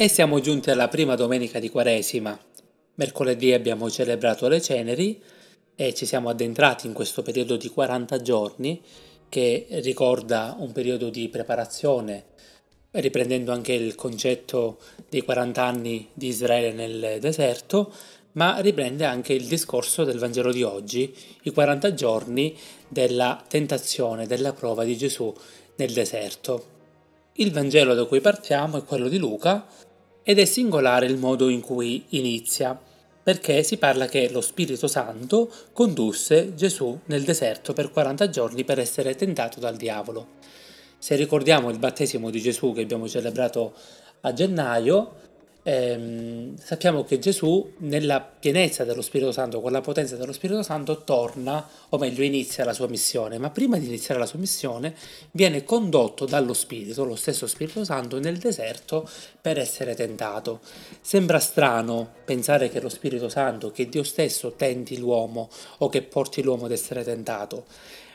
E siamo giunti alla prima domenica di Quaresima. Mercoledì abbiamo celebrato le ceneri e ci siamo addentrati in questo periodo di 40 giorni che ricorda un periodo di preparazione, riprendendo anche il concetto dei 40 anni di Israele nel deserto, ma riprende anche il discorso del Vangelo di oggi, i 40 giorni della tentazione, della prova di Gesù nel deserto. Il Vangelo da cui partiamo è quello di Luca, ed è singolare il modo in cui inizia, perché si parla che lo Spirito Santo condusse Gesù nel deserto per 40 giorni per essere tentato dal diavolo. Se ricordiamo il battesimo di Gesù che abbiamo celebrato a gennaio, ehm, sappiamo che Gesù nella pienezza dello Spirito Santo, con la potenza dello Spirito Santo, torna, o meglio inizia la sua missione, ma prima di iniziare la sua missione viene condotto dallo Spirito, lo stesso Spirito Santo, nel deserto per essere tentato. Sembra strano pensare che lo Spirito Santo, che Dio stesso tenti l'uomo o che porti l'uomo ad essere tentato,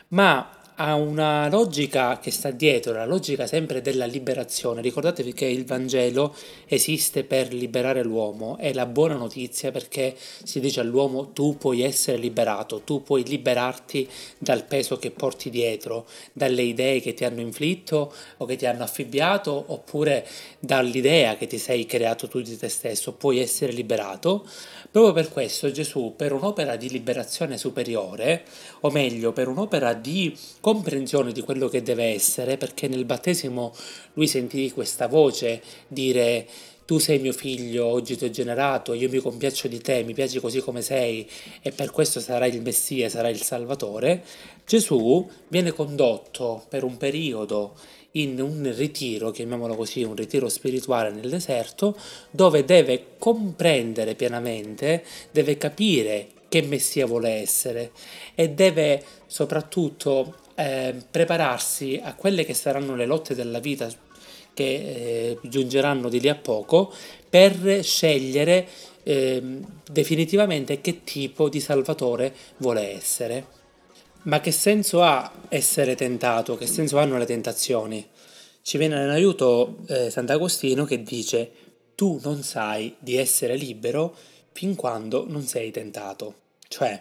ma ha una logica che sta dietro, la logica sempre della liberazione. Ricordatevi che il Vangelo esiste per liberare l'uomo, è la buona notizia perché si dice all'uomo tu puoi essere liberato, tu puoi liberarti dal peso che porti dietro, dalle idee che ti hanno inflitto o che ti hanno affibbiato oppure dall'idea che ti sei creato tu di te stesso, puoi essere liberato. Proprio per questo Gesù, per un'opera di liberazione superiore, o meglio, per un'opera di comprensione di quello che deve essere, perché nel battesimo lui sentì questa voce dire tu sei mio figlio, oggi ti ho generato, io mi compiaccio di te, mi piaci così come sei e per questo sarai il Messia, sarai il Salvatore, Gesù viene condotto per un periodo in un ritiro, chiamiamolo così, un ritiro spirituale nel deserto, dove deve comprendere pienamente, deve capire che Messia vuole essere e deve soprattutto eh, prepararsi a quelle che saranno le lotte della vita che eh, giungeranno di lì a poco per scegliere eh, definitivamente che tipo di salvatore vuole essere. Ma che senso ha essere tentato? Che senso hanno le tentazioni? Ci viene in aiuto eh, Sant'Agostino che dice tu non sai di essere libero fin quando non sei tentato. Cioè,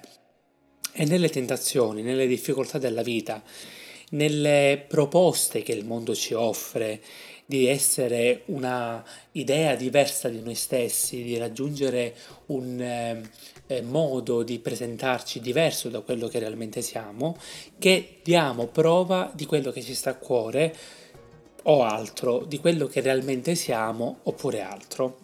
è nelle tentazioni, nelle difficoltà della vita, nelle proposte che il mondo ci offre di essere una idea diversa di noi stessi, di raggiungere un eh, eh, modo di presentarci diverso da quello che realmente siamo, che diamo prova di quello che ci sta a cuore o altro, di quello che realmente siamo oppure altro.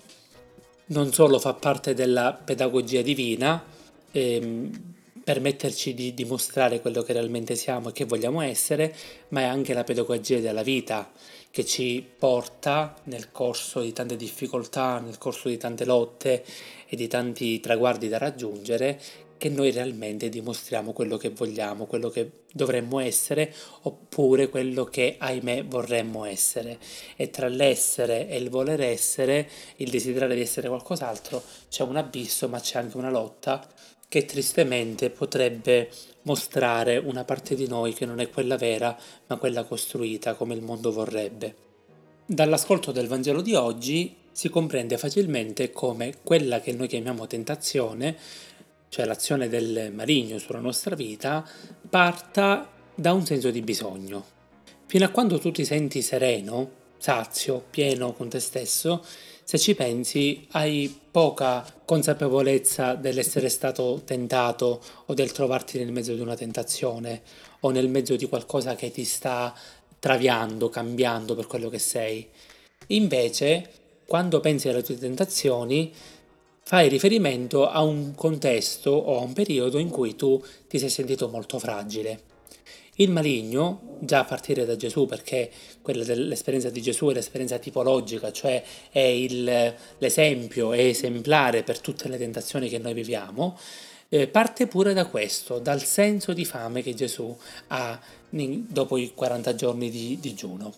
Non solo fa parte della pedagogia divina, ehm, permetterci di dimostrare quello che realmente siamo e che vogliamo essere, ma è anche la pedagogia della vita che ci porta nel corso di tante difficoltà, nel corso di tante lotte e di tanti traguardi da raggiungere, che noi realmente dimostriamo quello che vogliamo, quello che dovremmo essere oppure quello che ahimè vorremmo essere. E tra l'essere e il voler essere, il desiderare di essere qualcos'altro, c'è un abisso ma c'è anche una lotta che tristemente potrebbe mostrare una parte di noi che non è quella vera, ma quella costruita come il mondo vorrebbe. Dall'ascolto del Vangelo di oggi si comprende facilmente come quella che noi chiamiamo tentazione, cioè l'azione del maligno sulla nostra vita, parta da un senso di bisogno. Fino a quando tu ti senti sereno, sazio, pieno con te stesso, se ci pensi hai poca consapevolezza dell'essere stato tentato o del trovarti nel mezzo di una tentazione o nel mezzo di qualcosa che ti sta traviando, cambiando per quello che sei. Invece, quando pensi alle tue tentazioni, fai riferimento a un contesto o a un periodo in cui tu ti sei sentito molto fragile. Il maligno, già a partire da Gesù, perché quella dell'esperienza di Gesù è l'esperienza tipologica, cioè è il, l'esempio, è esemplare per tutte le tentazioni che noi viviamo, eh, parte pure da questo, dal senso di fame che Gesù ha dopo i 40 giorni di digiuno.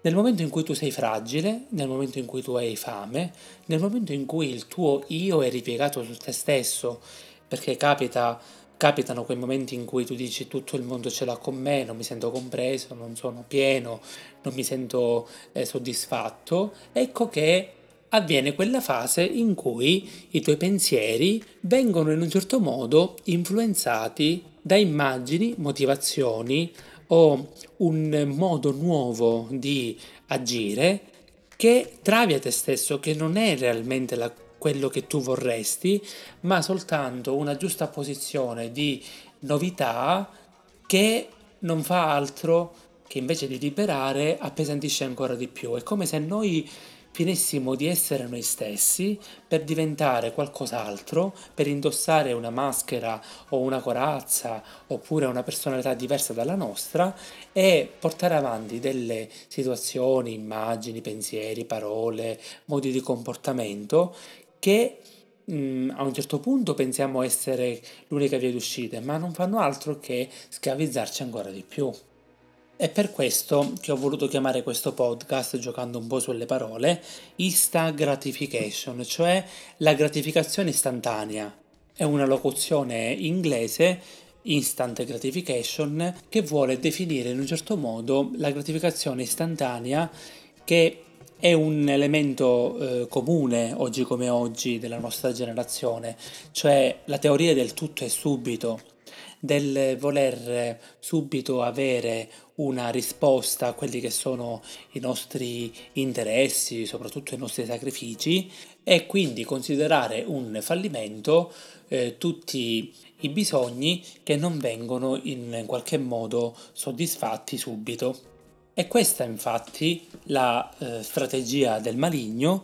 Nel momento in cui tu sei fragile, nel momento in cui tu hai fame, nel momento in cui il tuo io è ripiegato su te stesso, perché capita capitano quei momenti in cui tu dici tutto il mondo ce l'ha con me, non mi sento compreso, non sono pieno, non mi sento eh, soddisfatto, ecco che avviene quella fase in cui i tuoi pensieri vengono in un certo modo influenzati da immagini, motivazioni o un modo nuovo di agire che travia te stesso, che non è realmente la, quello che tu vorresti, ma soltanto una giusta posizione di novità che non fa altro che invece di liberare appesantisce ancora di più. È come se noi finissimo di essere noi stessi per diventare qualcos'altro, per indossare una maschera o una corazza oppure una personalità diversa dalla nostra e portare avanti delle situazioni, immagini, pensieri, parole, modi di comportamento che mh, a un certo punto pensiamo essere l'unica via d'uscita, ma non fanno altro che schiavizzarci ancora di più. È per questo che ho voluto chiamare questo podcast, giocando un po' sulle parole, Insta Gratification, cioè la gratificazione istantanea. È una locuzione inglese, instant gratification, che vuole definire in un certo modo la gratificazione istantanea che è un elemento eh, comune oggi come oggi della nostra generazione, cioè la teoria del tutto è subito, del voler subito avere una risposta a quelli che sono i nostri interessi, soprattutto i nostri sacrifici, e quindi considerare un fallimento eh, tutti i bisogni che non vengono in qualche modo soddisfatti subito. E questa infatti la eh, strategia del maligno,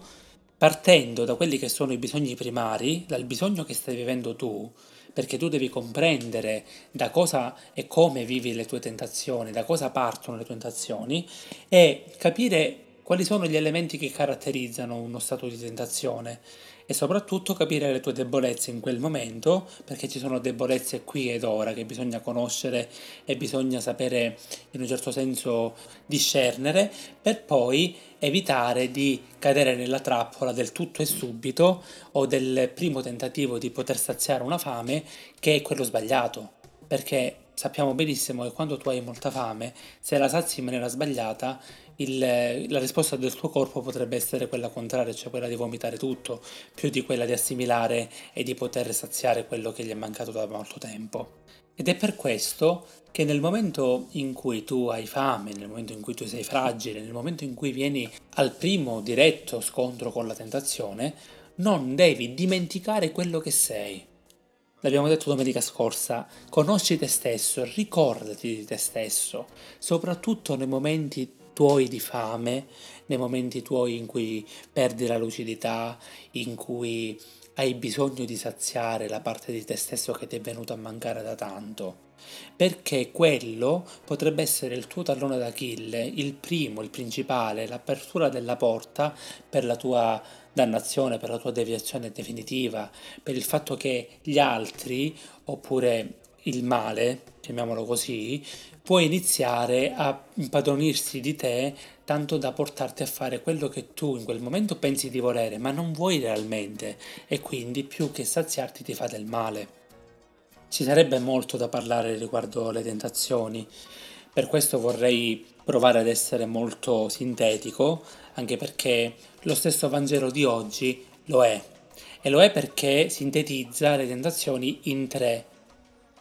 partendo da quelli che sono i bisogni primari, dal bisogno che stai vivendo tu, perché tu devi comprendere da cosa e come vivi le tue tentazioni, da cosa partono le tentazioni e capire quali sono gli elementi che caratterizzano uno stato di tentazione e soprattutto capire le tue debolezze in quel momento, perché ci sono debolezze qui ed ora che bisogna conoscere e bisogna sapere in un certo senso discernere, per poi evitare di cadere nella trappola del tutto e subito o del primo tentativo di poter saziare una fame che è quello sbagliato, perché sappiamo benissimo che quando tu hai molta fame, se la sazi in maniera sbagliata, il, la risposta del tuo corpo potrebbe essere quella contraria, cioè quella di vomitare tutto, più di quella di assimilare e di poter saziare quello che gli è mancato da molto tempo. Ed è per questo che nel momento in cui tu hai fame, nel momento in cui tu sei fragile, nel momento in cui vieni al primo diretto scontro con la tentazione, non devi dimenticare quello che sei. L'abbiamo detto domenica scorsa, conosci te stesso, ricordati di te stesso, soprattutto nei momenti tuoi di fame, nei momenti tuoi in cui perdi la lucidità, in cui hai bisogno di saziare la parte di te stesso che ti è venuta a mancare da tanto. Perché quello potrebbe essere il tuo tallone d'Achille, il primo, il principale, l'apertura della porta per la tua dannazione, per la tua deviazione definitiva, per il fatto che gli altri, oppure il male, chiamiamolo così, può iniziare a impadronirsi di te tanto da portarti a fare quello che tu in quel momento pensi di volere, ma non vuoi realmente e quindi più che saziarti ti fa del male. Ci sarebbe molto da parlare riguardo le tentazioni, per questo vorrei provare ad essere molto sintetico, anche perché lo stesso Vangelo di oggi lo è. E lo è perché sintetizza le tentazioni in tre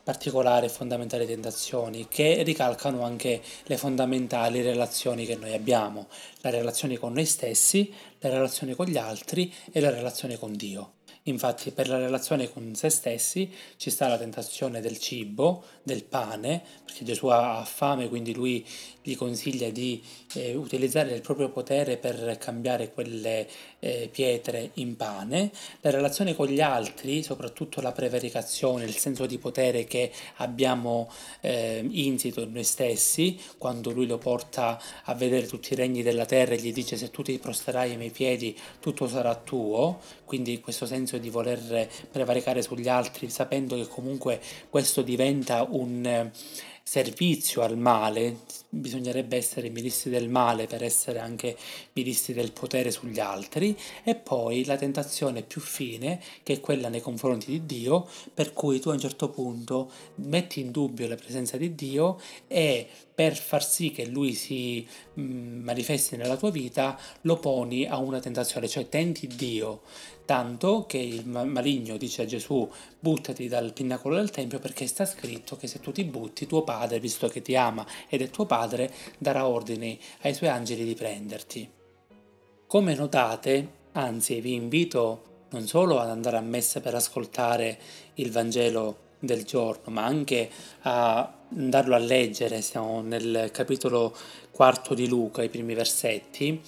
particolari e fondamentali tentazioni che ricalcano anche le fondamentali relazioni che noi abbiamo, la relazione con noi stessi, la relazione con gli altri e la relazione con Dio. Infatti per la relazione con se stessi ci sta la tentazione del cibo, del pane, perché Gesù ha fame, quindi lui gli consiglia di eh, utilizzare il proprio potere per cambiare quelle eh, pietre in pane. La relazione con gli altri, soprattutto la prevaricazione, il senso di potere che abbiamo eh, insito in noi stessi, quando lui lo porta a vedere tutti i regni della terra e gli dice se tu ti prosterai ai miei piedi tutto sarà tuo, quindi questo senso di voler prevaricare sugli altri, sapendo che comunque questo diventa un eh, servizio al male, bisognerebbe essere ministri del male per essere anche ministri del potere sugli altri, e poi la tentazione più fine, che è quella nei confronti di Dio, per cui tu a un certo punto metti in dubbio la presenza di Dio e per far sì che lui si mm, manifesti nella tua vita lo poni a una tentazione, cioè tenti Dio, tanto che il maligno dice a Gesù buttati dal pinnacolo del Tempio perché sta scritto che se tu ti butti tuo padre, visto che ti ama ed è tuo padre, darà ordini ai suoi angeli di prenderti. Come notate, anzi vi invito non solo ad andare a messa per ascoltare il Vangelo del giorno, ma anche a andarlo a leggere, siamo nel capitolo quarto di Luca, i primi versetti,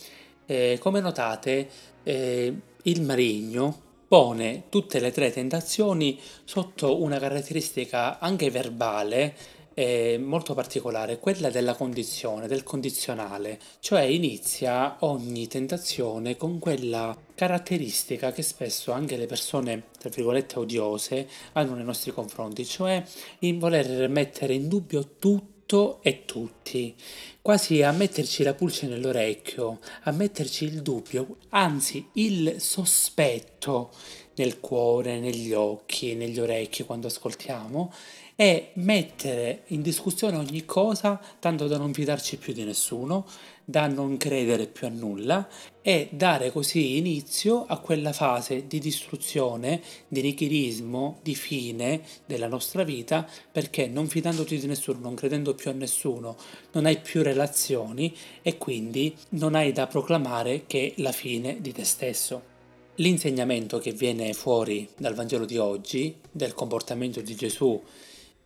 eh, come notate eh, il marigno pone tutte le tre tentazioni sotto una caratteristica anche verbale è molto particolare, quella della condizione, del condizionale, cioè inizia ogni tentazione con quella caratteristica che spesso anche le persone, tra virgolette, odiose hanno nei nostri confronti, cioè in voler mettere in dubbio tutto e tutti, quasi a metterci la pulce nell'orecchio, a metterci il dubbio, anzi il sospetto nel cuore, negli occhi, negli orecchi quando ascoltiamo è mettere in discussione ogni cosa tanto da non fidarci più di nessuno, da non credere più a nulla e dare così inizio a quella fase di distruzione, di nichilismo, di fine della nostra vita, perché non fidandoti di nessuno, non credendo più a nessuno, non hai più relazioni e quindi non hai da proclamare che la fine di te stesso. L'insegnamento che viene fuori dal Vangelo di oggi, del comportamento di Gesù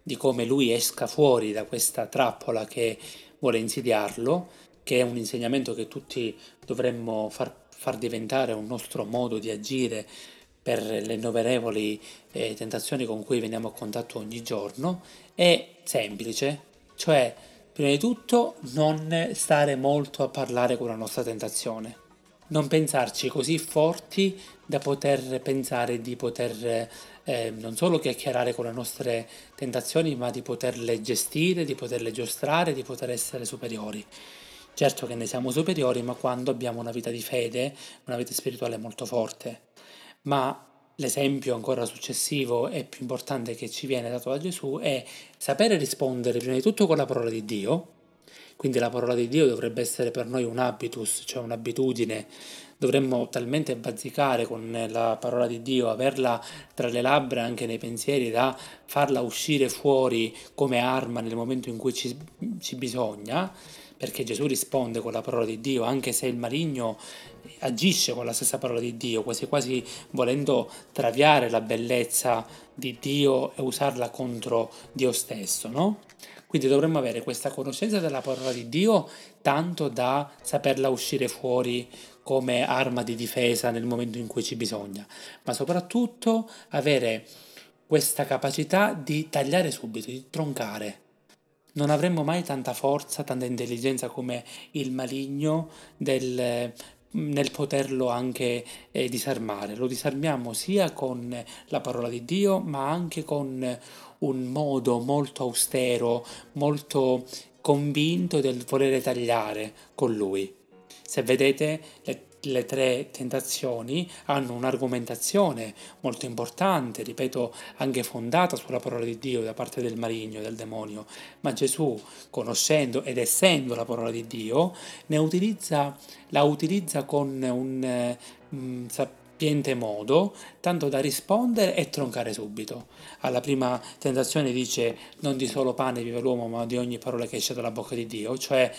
di come lui esca fuori da questa trappola che vuole insidiarlo, che è un insegnamento che tutti dovremmo far, far diventare un nostro modo di agire per le innumerevoli eh, tentazioni con cui veniamo a contatto ogni giorno, è semplice, cioè prima di tutto non stare molto a parlare con la nostra tentazione, non pensarci così forti da poter pensare di poter eh, non solo chiacchierare con le nostre tentazioni, ma di poterle gestire, di poterle giostrare, di poter essere superiori. Certo che ne siamo superiori, ma quando abbiamo una vita di fede, una vita spirituale molto forte. Ma l'esempio ancora successivo e più importante che ci viene dato da Gesù è sapere rispondere prima di tutto con la parola di Dio, quindi la parola di Dio dovrebbe essere per noi un habitus, cioè un'abitudine dovremmo talmente bazzicare con la parola di Dio, averla tra le labbra anche nei pensieri da farla uscire fuori come arma nel momento in cui ci, ci bisogna, perché Gesù risponde con la parola di Dio, anche se il maligno agisce con la stessa parola di Dio, quasi quasi volendo traviare la bellezza di Dio e usarla contro Dio stesso, no? Quindi dovremmo avere questa conoscenza della parola di Dio tanto da saperla uscire fuori come arma di difesa nel momento in cui ci bisogna, ma soprattutto avere questa capacità di tagliare subito, di troncare. Non avremmo mai tanta forza, tanta intelligenza come il maligno del, nel poterlo anche eh, disarmare. Lo disarmiamo sia con la parola di Dio, ma anche con un modo molto austero, molto convinto del volere tagliare con lui. Se vedete, le, le tre tentazioni hanno un'argomentazione molto importante, ripeto, anche fondata sulla parola di Dio da parte del maligno, del demonio, ma Gesù, conoscendo ed essendo la parola di Dio, utilizza, la utilizza con un... Mm, sapiente modo, tanto da rispondere e troncare subito. Alla prima tentazione dice non di solo pane vive l'uomo, ma di ogni parola che esce dalla bocca di Dio, cioè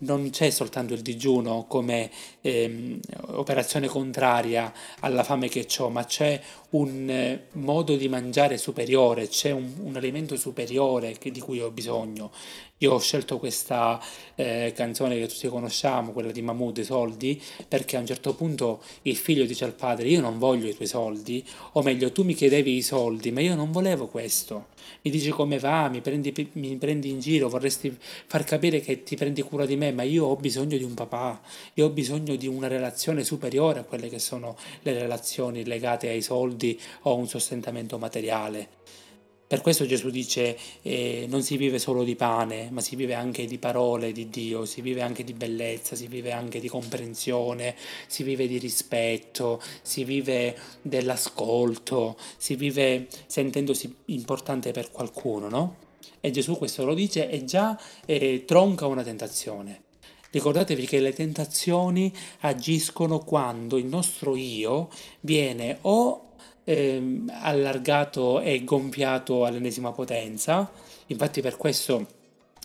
non c'è soltanto il digiuno come ehm, operazione contraria alla fame che ho, ma c'è un eh, modo di mangiare superiore, c'è un, un alimento superiore che, di cui ho bisogno. Io ho scelto questa eh, canzone che tutti conosciamo, quella di Mahmood, i soldi, perché a un certo punto il figlio dice al padre io non voglio i tuoi soldi, o meglio tu mi chiedevi i soldi, ma io non volevo questo. Mi dici come va, mi prendi, mi prendi in giro, vorresti far capire che ti prendi cura di me, ma io ho bisogno di un papà, io ho bisogno di una relazione superiore a quelle che sono le relazioni legate ai soldi o a un sostentamento materiale. Per questo Gesù dice eh, non si vive solo di pane, ma si vive anche di parole di Dio, si vive anche di bellezza, si vive anche di comprensione, si vive di rispetto, si vive dell'ascolto, si vive sentendosi importante per qualcuno, no? E Gesù questo lo dice e già eh, tronca una tentazione. Ricordatevi che le tentazioni agiscono quando il nostro io viene o eh, allargato e gonfiato all'ennesima potenza, infatti per questo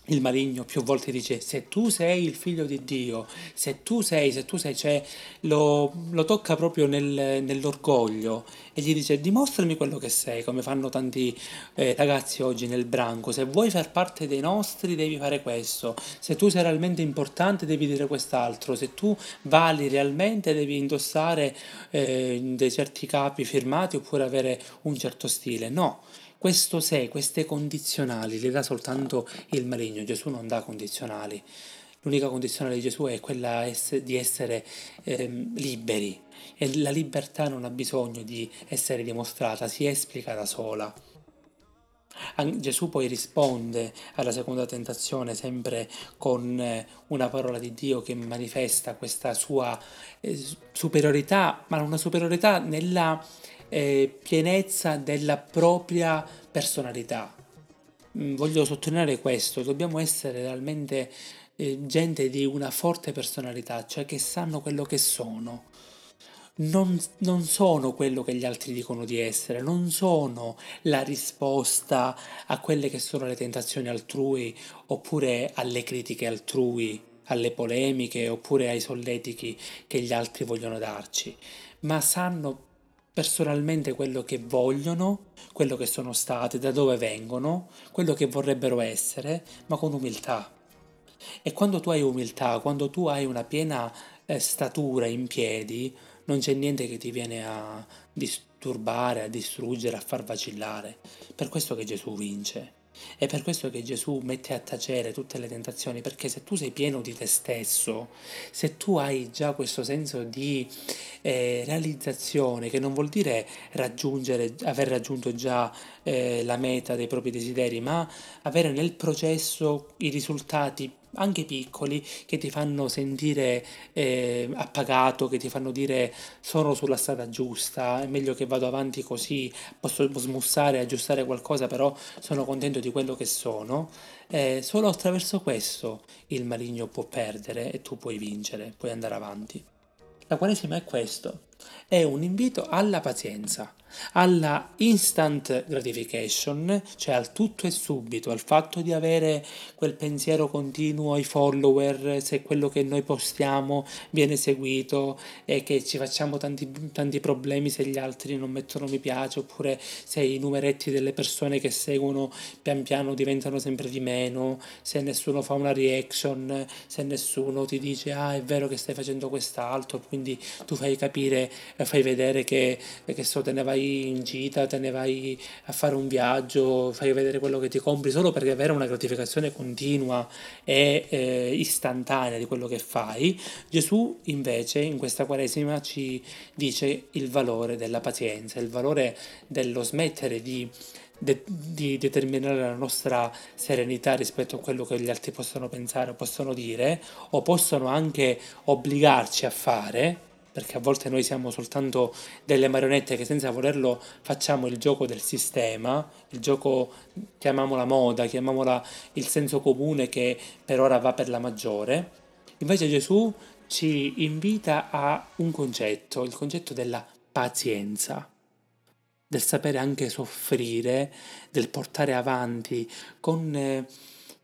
il maligno più volte dice se tu sei il figlio di Dio, se tu sei, se tu sei, cioè lo, lo tocca proprio nel, nell'orgoglio e gli dice dimostrami quello che sei, come fanno tanti eh, ragazzi oggi nel branco, se vuoi far parte dei nostri devi fare questo, se tu sei realmente importante devi dire quest'altro, se tu vali realmente devi indossare eh, dei certi capi firmati oppure avere un certo stile, no. Questo se, queste condizionali le dà soltanto il maligno, Gesù non dà condizionali. L'unica condizionale di Gesù è quella di essere eh, liberi e la libertà non ha bisogno di essere dimostrata, si esplica da sola. Gesù poi risponde alla seconda tentazione sempre con eh, una parola di Dio che manifesta questa sua eh, superiorità, ma una superiorità nella eh, pienezza della propria personalità. Mm, voglio sottolineare questo, dobbiamo essere realmente eh, gente di una forte personalità, cioè che sanno quello che sono. Non, non, sono quello che gli altri dicono di essere, non sono la risposta a quelle che sono le tentazioni altrui oppure alle critiche altrui, alle polemiche oppure ai solletichi che gli altri vogliono darci, ma sanno personalmente quello che vogliono, quello che sono state, da dove vengono, quello che vorrebbero essere, ma con umiltà. E quando tu hai umiltà, quando tu hai una piena eh, statura in piedi, non c'è niente che ti viene a disturbare, a distruggere, a far vacillare. Per questo che Gesù vince. È per questo che Gesù mette a tacere tutte le tentazioni, perché se tu sei pieno di te stesso, se tu hai già questo senso di eh, realizzazione, che non vuol dire raggiungere, aver raggiunto già eh, la meta dei propri desideri, ma avere nel processo i risultati anche piccoli che ti fanno sentire eh, appagato, che ti fanno dire sono sulla strada giusta, è meglio che vado avanti così, posso smussare, aggiustare qualcosa, però sono contento di quello che sono. Eh, solo attraverso questo il maligno può perdere e tu puoi vincere, puoi andare avanti. La Quaresima è questo, è un invito alla pazienza, alla instant gratification, cioè al tutto e subito, al fatto di avere quel pensiero continuo ai follower, se quello che noi postiamo viene seguito e che ci facciamo tanti, tanti problemi se gli altri non mettono mi piace, oppure se i numeretti delle persone che seguono pian piano diventano sempre di meno, se nessuno fa una reaction, se nessuno ti dice ah è vero che stai facendo quest'altro, quindi tu fai capire, fai vedere che, che so, te ne vai in gita, te ne vai a fare un viaggio, fai vedere quello che ti compri solo perché avere una gratificazione continua e eh, istantanea di quello che fai, Gesù invece in questa quaresima ci dice il valore della pazienza, il valore dello smettere di di determinare la nostra serenità rispetto a quello che gli altri possono pensare o possono dire o possono anche obbligarci a fare perché a volte noi siamo soltanto delle marionette che senza volerlo facciamo il gioco del sistema, il gioco, chiamiamola moda, chiamiamola il senso comune che per ora va per la maggiore. Invece Gesù ci invita a un concetto, il concetto della pazienza, del sapere anche soffrire, del portare avanti con...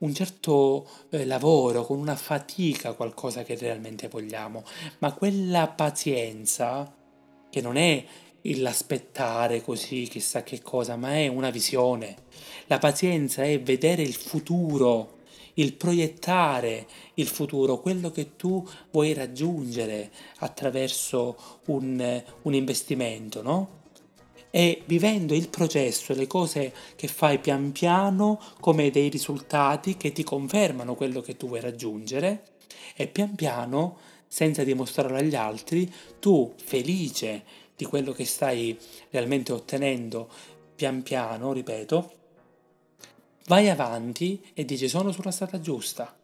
Un certo eh, lavoro, con una fatica qualcosa che realmente vogliamo, ma quella pazienza che non è l'aspettare così chissà che cosa, ma è una visione. La pazienza è vedere il futuro, il proiettare il futuro, quello che tu vuoi raggiungere attraverso un, un investimento, no? E vivendo il processo, le cose che fai pian piano come dei risultati che ti confermano quello che tu vuoi raggiungere e pian piano, senza dimostrarlo agli altri, tu felice di quello che stai realmente ottenendo pian piano, ripeto, vai avanti e dici sono sulla strada giusta.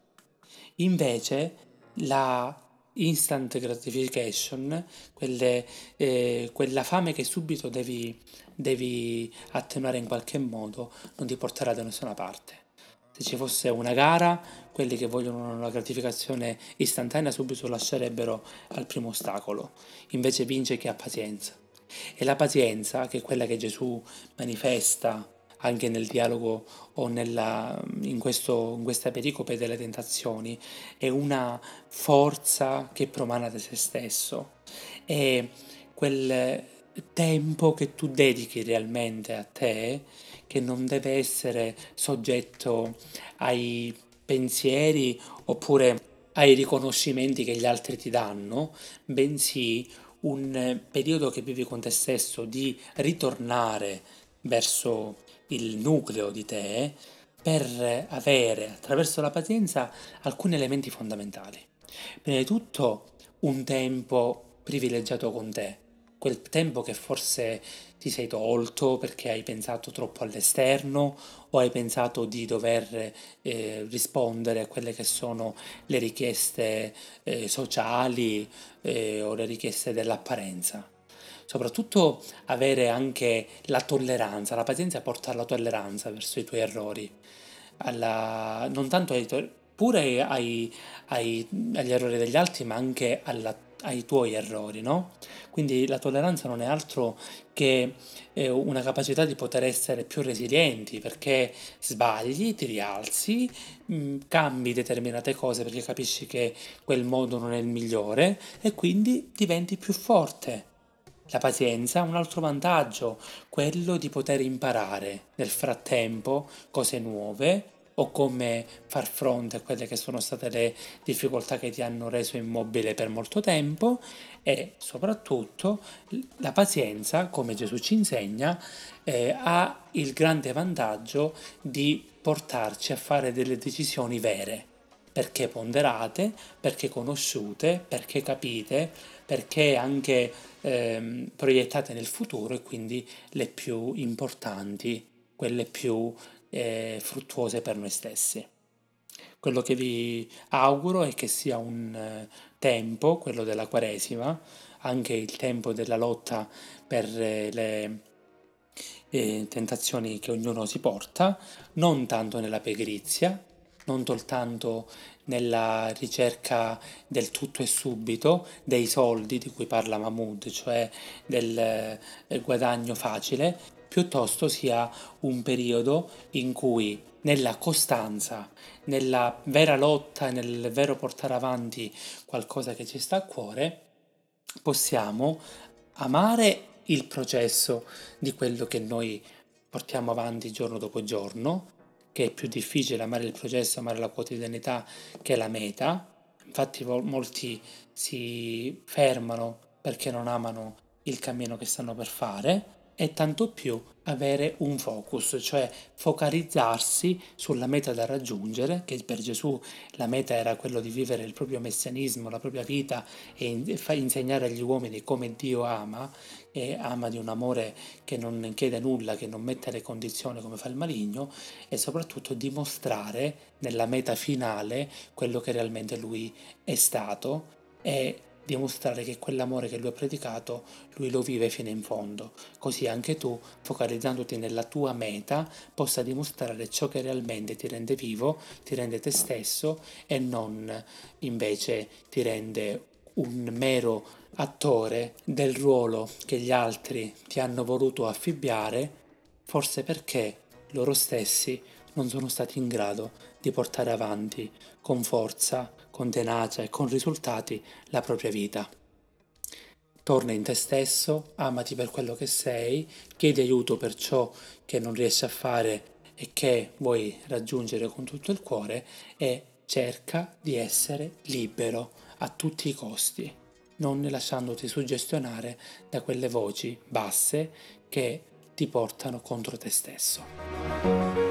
Invece la instant gratification, quelle, eh, quella fame che subito devi, devi attenuare in qualche modo, non ti porterà da nessuna parte. Se ci fosse una gara, quelli che vogliono una gratificazione istantanea subito lascerebbero al primo ostacolo. Invece vince chi ha pazienza. E la pazienza, che è quella che Gesù manifesta anche nel dialogo o nella, in, questo, in questa pericope delle tentazioni, è una forza che promana da se stesso. È quel tempo che tu dedichi realmente a te che non deve essere soggetto ai pensieri oppure ai riconoscimenti che gli altri ti danno, bensì un periodo che vivi con te stesso di ritornare verso il nucleo di te per avere attraverso la pazienza alcuni elementi fondamentali. Prima di tutto un tempo privilegiato con te, quel tempo che forse ti sei tolto perché hai pensato troppo all'esterno o hai pensato di dover eh, rispondere a quelle che sono le richieste eh, sociali eh, o le richieste dell'apparenza. Soprattutto avere anche la tolleranza, la pazienza porta alla tolleranza verso i tuoi errori, alla, non tanto ai pure ai, ai, agli errori degli altri, ma anche alla ai tuoi errori, no? Quindi la tolleranza non è altro che eh, una capacità di poter essere più resilienti perché sbagli, ti rialzi, mh, mm, cambi determinate cose perché capisci che quel modo non è il migliore e quindi diventi più forte. La pazienza ha un altro vantaggio, quello di poter imparare nel frattempo cose nuove o come far fronte a quelle che sono state le difficoltà che ti hanno reso immobile per molto tempo e soprattutto la pazienza, come Gesù ci insegna, eh, ha il grande vantaggio di portarci a fare delle decisioni vere, perché ponderate, perché conosciute, perché capite, perché anche eh, proiettate nel futuro e quindi le più importanti, quelle più e fruttuose per noi stessi. Quello che vi auguro è che sia un eh, tempo, quello della Quaresima, anche il tempo della lotta per eh, le eh, tentazioni che ognuno si porta, non tanto nella pigrizia, non soltanto nella ricerca del tutto e subito, dei soldi di cui parla Mahmood, cioè del guadagno facile, piuttosto sia un periodo in cui nella costanza, nella vera lotta, nel vero portare avanti qualcosa che ci sta a cuore, possiamo amare il processo di quello che noi portiamo avanti giorno dopo giorno, che è più difficile amare il processo, amare la quotidianità che la meta. Infatti molti si fermano perché non amano il cammino che stanno per fare e tanto più avere un focus, cioè focalizzarsi sulla meta da raggiungere, che per Gesù la meta era quello di vivere il proprio messianismo, la propria vita e insegnare agli uomini come Dio ama, e ama di un amore che non chiede nulla, che non mette le condizioni come fa il maligno, e soprattutto dimostrare nella meta finale quello che realmente lui è stato e dimostrare che quell'amore che lui ha predicato, lui lo vive fino in fondo. Così anche tu, focalizzandoti nella tua meta, possa dimostrare ciò che realmente ti rende vivo, ti rende te stesso e non invece ti rende un mero attore del ruolo che gli altri ti hanno voluto affibbiare, forse perché loro stessi non sono stati in grado di portare avanti con forza, con tenacia e con risultati la propria vita. Torna in te stesso, amati per quello che sei, chiedi aiuto per ciò che non riesci a fare e che vuoi raggiungere con tutto il cuore e cerca di essere libero a tutti i costi, non lasciandoti suggestionare da quelle voci basse che ti portano contro te stesso.